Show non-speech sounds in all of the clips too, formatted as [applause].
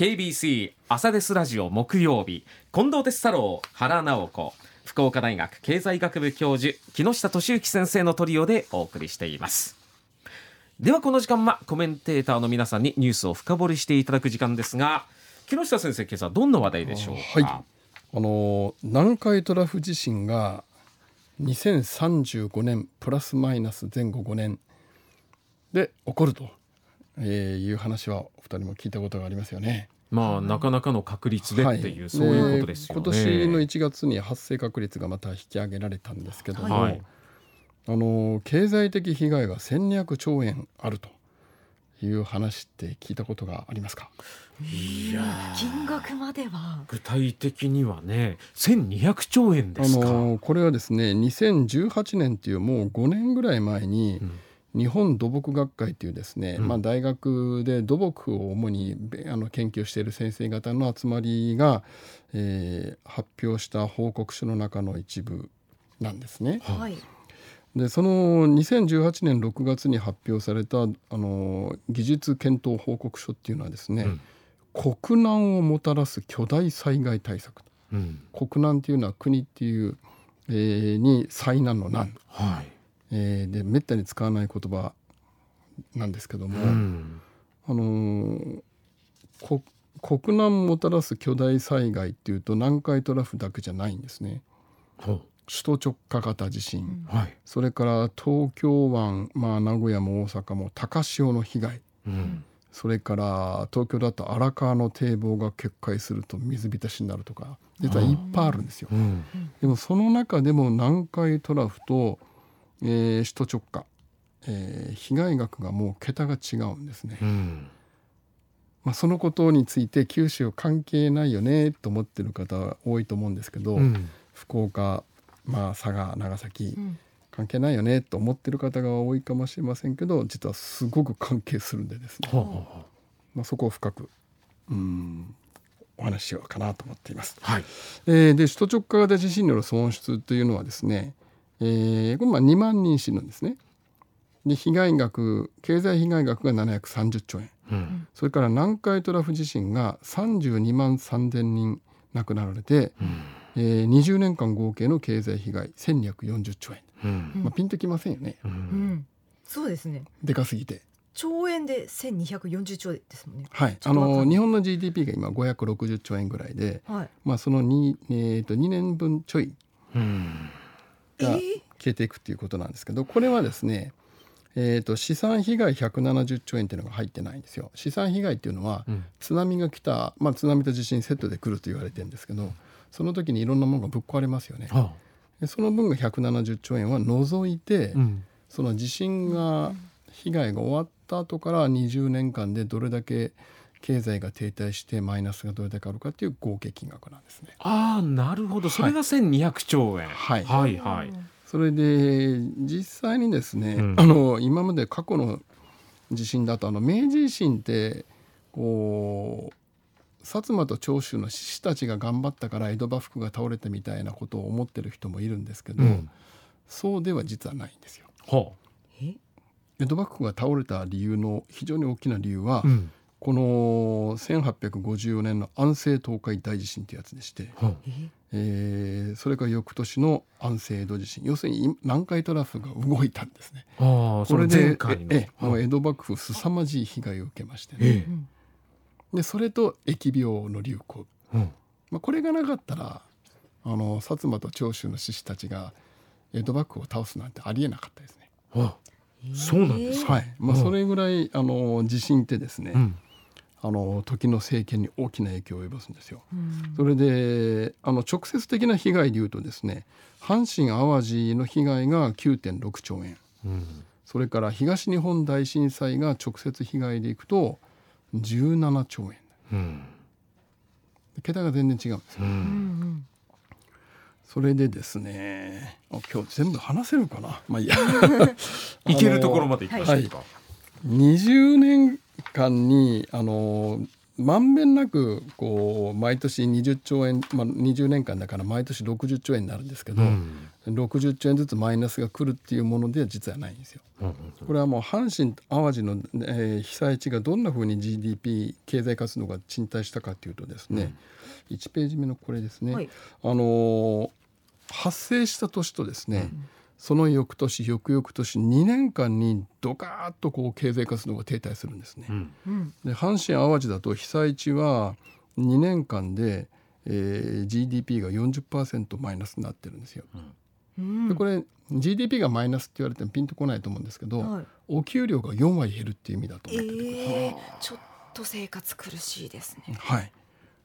KBC 朝ですラジオ木曜日。近藤哲太郎原直子。福岡大学経済学部教授木下俊之先生のトリオでお送りしています。ではこの時間はコメンテーターの皆さんにニュースを深掘りしていただく時間ですが木下先生今朝どんな話題でしょうか、はい、あの南海トラフ地震が2035年プラスマイナス前後5年で起こると。いう話はお二人も聞いたことがありますよね。まあ、なかなかの確率でっていう、はい、そういうことですよね。今年の1月に発生確率がまた引き上げられたんですけども、はい、あの経済的被害が1200兆円あるという話って聞いたことがありますか？いや金額までは。具体的にはね1200兆円ですか。あのこれはですね2018年っていうもう5年ぐらい前に、うん日本土木学会というですね、うん、まあ、大学で土木を主にあの研究している先生方の集まりが、えー、発表した報告書の中の一部なんですね。はい、でその2018年6月に発表されたあの技術検討報告書っていうのはですね、うん、国難をもたらす巨大災害対策、うん、国難っていうのは国っていう、えー、に災難の難、はいえー、でめったに使わない言葉なんですけども、うん、あのー、国難もたらす巨大災害っていうと南海トラフだけじゃないんですね。首都直下型地震、うん、それから東京湾、まあ、名古屋も大阪も高潮の被害、うん、それから東京だと荒川の堤防が決壊すると水浸しになるとか実はいっぱいあるんですよ。うん、でもその中でも南海トラフと、えー、首都直下、えー、被害額がもう桁が違うんですね。まあ、そのことについて九州関係ないよねと思ってる方多いと思うんですけど、福岡まあ、佐賀長崎、関係ないよねと思ってる方が多いかもしれませんけど実はすごく関係するんでですね、まあ、そこを深くうんお話ししようかなと思っています。はい。えー、で首都直下型地震による損失というのはですね、えー、これまあ2万人死ぬんですね。で被害額経済被害額が730兆円、うん、それから南海トラフ地震が32万3,000人亡くなられて、うん。えー、20年間合計の経済被害1240兆円、うん。まあ、ピンときませんよね、うん、うん、そうですね。でかすぎて。兆円で1240兆円ですもんね。はい。あの日本の GDP が今560兆円ぐらいで、はい、まあその 2,、えー、と2年分ちょいが消えていくっていうことなんですけどこれはですねえーと、資産被害170兆円っていうのが入ってないんですよ。資産被害っていうのは、うん、津波が来た、まあ、津波と地震セットで来ると言われてるんですけど、その時にいろんなものがぶっ壊れますよね。はあ、その分が170兆円は除いて、うん、その地震が被害が終わった後から20年間でどれだけ経済が停滞してマイナスがどれだけあるかっていう合計金額なんですね。ああなるほど。それが1200兆円、はい、はいはい。それで実際にですね、うん、あの今まで過去の地震だとあの明治維新ってこう薩摩と長州の志士たちが頑張ったから江戸幕府が倒れたみたいなことを思ってる人もいるんですけど、うん、そうでは実はないんですよ。はあ、江戸幕府が倒れた理由の非常に大きな理由は、うん、この1854年の安政東海大地震というやつでして、はあ、えー、それから翌年の安政江戸地震。要するに南海トラフが動いたんですね。あこれでええもう江戸幕府凄まじい被害を受けましてね。ええ。でそれと疫病の流行、うん、まあ、これがなかったらあの薩摩と長州の志士たちが江戸幕府を倒すなんてありえなかったですね。あそうなんですはい、まあ、それぐらいあの地震ってですね、うん、あの時の政権に大きな影響を及ぼすんですよ。うん、それであの直接的な被害でいうとですね阪神・淡路の被害が9.6兆円、うん、それから東日本大震災が直接被害でいくと17兆円、うん、桁が全然違うんですよ、うん、それでですね今日全部話せるかな？まあいいや。[laughs] いけるところまでいきましょうか、はい、20年間にあのまんべんなくこう毎年20兆円、まあ、20年間だから毎年60兆円になるんですけど、うん。60兆円ずつマイナスが来るっていうものでは実はないんですよ。うんこれはもう阪神・淡路の、えー被災地がどんなふうに GDP 経済活動が賃貸したかというとですね、1ページ目のこれですね、はい。あのー発生した年とですね、その翌年翌々年2年間にドカーッとこう経済活動が停滞するんですね。うんうんで阪神・淡路だと被災地は2年間で、えー GDP が40%マイナスになってるんですよ。うんでこれ GDP がマイナスって言われてもピンとこないと思うんですけど、はいお給料が4割減るっていう意味だとえ思っててくださいー、ちょっと生活苦しいですね。はい。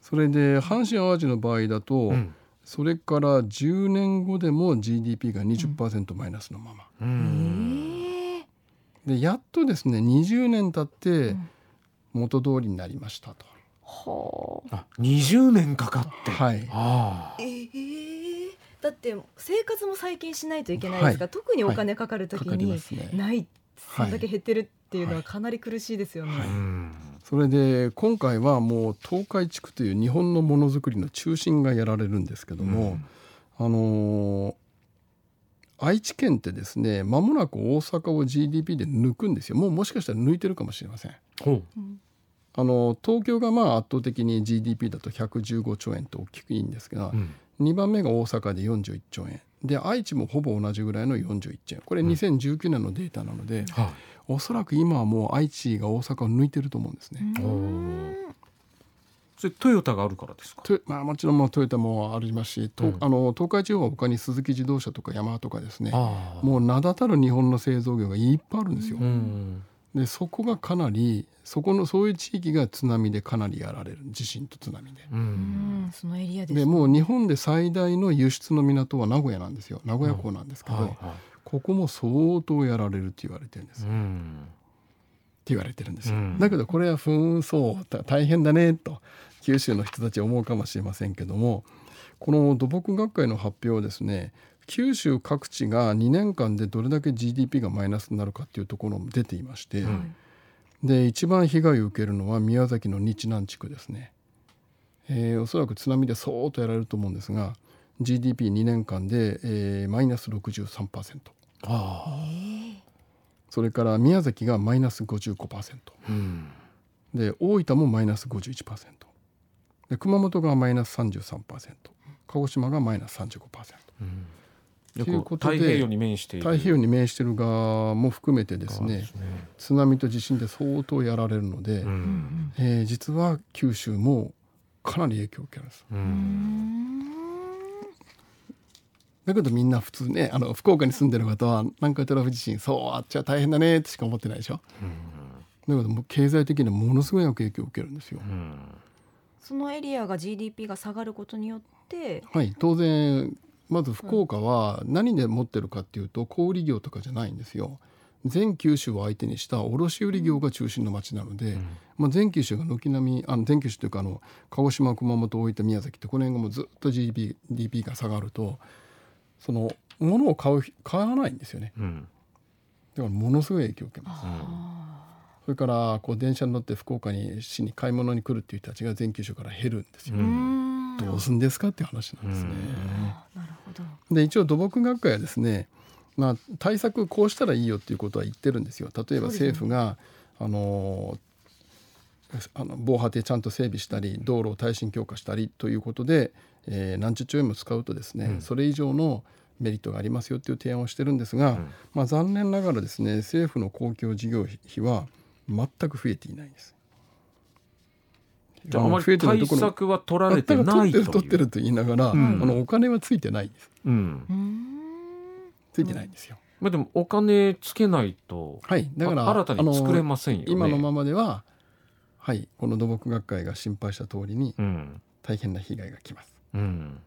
それで阪神・淡路の場合だと、うんそれから10年後でも GDP が20%マイナスのまま、うえんー、でやっとですね20年経ってん元通りになりましたと、はあ。あ20年かかって。はい。ああ。えー、だって生活も最近しないといけないですが、はい。特にお金かかるときかかりにますね。ないそはいんだけ減ってるっていうのはかなり苦しいですよね。はい。うんそれで今回はもう東海地区という日本のものづくりの中心がやられるんですけども、あのー愛知県ってですね間もなく大阪を GDP で抜くんですよ。もうもしかしたら抜いてるかもしれません。ほう。うんあの東京がまあ圧倒的に GDP だと115兆円と大きくいいんですが、うん。2番目が大阪で41兆円で愛知もほぼ同じぐらいの41兆円これ2019年のデータなので、はおそらく今はもう愛知が大阪を抜いてると思うんですね。それトヨタがあるからですか？とまあ、もちろんもうトヨタもありますし、とうん。あの東海地方は他に鈴木自動車とかヤマハとかですねもう名だたる日本の製造業がいっぱいあるんですよ。うん。でそこがかなりそこのそういう地域が津波でかなりやられる。地震と津波で。ううんんそのエリアです。ね。でもう日本で最大の輸出の港は名古屋なんですよ。名古屋港なんですけど、はいはここも相当やられるって言われてるんですよ、っいうん。て言われてるんですよ、うん。だけどこれは紛争た大変だねと九州の人たちは思うかもしれませんけどもこの土木学会の発表はですね九州各地が2年間でどれだけ GDP がマイナスになるかっていうところも出ていまして、うん。はいで一番被害を受けるのは宮崎の日南地区ですね、えーおそらく津波でそーっとやられると思うんですが GDP2 年間で、えーマイナス63%あそれから宮崎がマイナス55%あうん。で大分もマイナス51%で熊本がマイナス33%鹿児島がマイナス35%うん太平洋に面している。太平洋に面している側も含めてですね側ですね。津波と地震で相当やられるので、ううん。んえー実は九州もかなり影響を受けるんです。ううん。んだけどみんな普通ねあの福岡に住んでる方は南海トラフ地震そうあっちは大変だねってしか思ってないでしょ。だけどもう経済的にはものすごい影響を受けるんですよ。うん。そのエリアが GDP が下がることによってはい当然まず福岡は何で持ってるかっていうと小売業とかじゃないんですよ。全九州を相手にした卸売業が中心の町なので、まあ、全九州が軒並みあの全九州というかあの鹿児島熊本大分宮崎ってこの辺がもうずっと GDP, GDP が下がるとその物を買う買わないんですよね。うん。だからものすごい影響を受けます。あそれからこう電車に乗って福岡に市に買い物に来るっていう人たちが全九州から減るんですよ、どうすんですかっていう話なんですね、あなるほど。で一応土木学会はですね、まあ、対策こうしたらいいよっていうことは言ってるんですよ。例えば政府が、あのあの防波堤ちゃんと整備したり道路を耐震強化したりということで、えー何十兆円も使うとですね、うん。それ以上のメリットがありますよっていう提案をしてるんですが、うん。まあ、残念ながらですね政府の公共事業費は全く増えていないんです。じゃああまり対策は取られてないという。取ってる取ってると言いながら、ん。あのお金はついてないんです。うん。うんついてないんですよ。まあでもお金つけないとはい、だからあ新たに作れませんよね。今のままでは、はい、この土木学会が心配した通りにうん。大変な被害がきます。うん。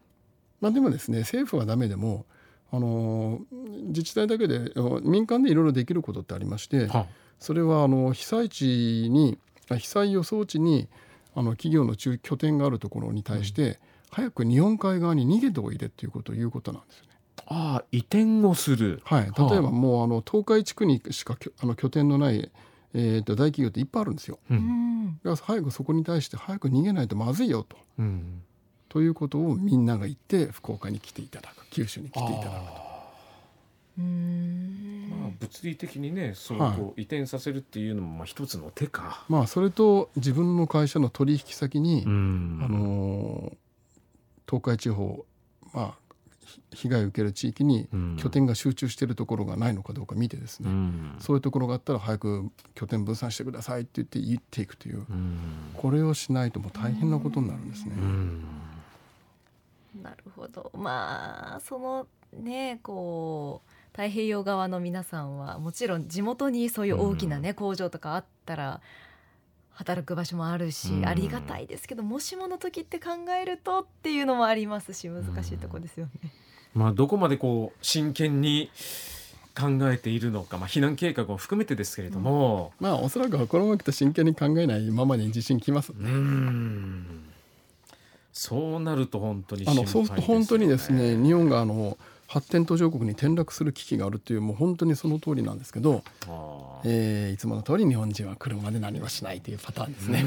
まあ、でもですね政府はダメでもあのー自治体だけで民間でいろいろできることってありましてはそれはあの被災地にあ被災予想地にあの企業の中拠点があるところに対して、早く日本海側に逃げておいでっていうことを言うことなんですよね。ああ移転をする。はい、例えばもうあの東海地区にしかあの拠点のない、えー、と大企業っていっぱいあるんですよ。ううん。んだから早くそこに対して早く逃げないとまずいよと。うん。ということをみんなが言って福岡に来ていただく。九州に来ていただくうーんまあ、物理的にねそうはい。こう移転させるっていうのもまあ一つの手か。まあそれと自分の会社の取引先に、ん。あのー東海地方まあひ被害を受ける地域にうん。拠点が集中しているところがないのかどうか見てですね、うん。そういうところがあったら早く拠点分散してくださいって言って言っていくといううん。これをしないともう大変なことになるんですね。うん。なるほど。まあそのねこう太平洋側の皆さんはもちろん地元にそういう大きなね、工場とかあったら働く場所もあるし、うん。ありがたいですけどもしもの時って考えるとっていうのもありますし難しいとこですよね。まあどこまでこう真剣に考えているのか、まあ、避難計画も含めてですけれども、まあおそらくはこのまま来た真剣に考えないままに地震来ます。うん。そうなると本当にあのそうすると本当にですね心日本があの発展途上国に転落する危機があるっていうもう本当にその通りなんですけど、えーいつもの通り日本人は車で何もしないというパターンですね。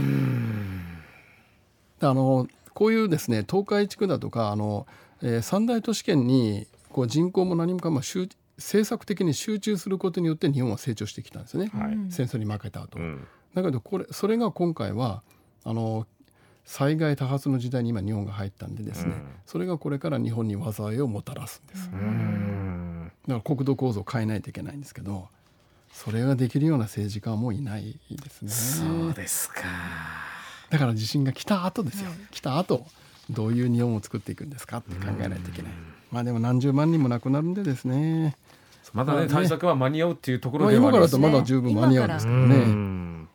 であのこういうですね東海地区だとかあの、えー三大都市圏にこう人口も何もかも集政策的に集中することによって日本は成長してきたんですね、はい。うん戦争に負けた後、うん。だけどこれそれが今回はあの災害多発の時代に今日本が入ったんでですね、うん。それがこれから日本に災いをもたらすんです、うん。だから国土構造を変えないといけないんですけどそれができるような政治家はもういないですね。そうですか。だから地震が来た後ですよ、はい来た後どういう日本を作っていくんですかって考えないといけない。まあでも何十万人も亡くなるんでですね。まだねまあね。対策は間に合うっていうところまあではあります今からだとまだ十分間に合うんですけどうね、ん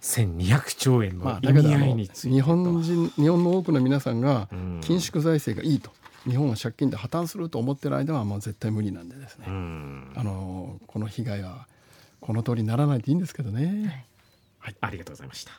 1200兆円まあ、の意味合いについてと。日本人 [laughs] 日本の多くの皆さんがうん。緊縮財政がいいと。日本は借金で破綻すると思ってる間はもう絶対無理なんでですね、うん。あのこの被害はこの通りにならないといいんですけどね。ありがとうございました。